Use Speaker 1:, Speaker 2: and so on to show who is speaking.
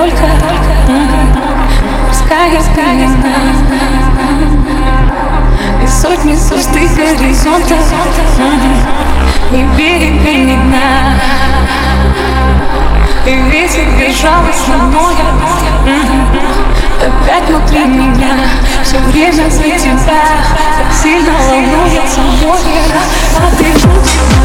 Speaker 1: только морская пена И сотни пустых горизонтов И берег не дна И ветер бежал со мной Опять внутри меня. Все время за тебя Так сильно волнуется море. А ты будешь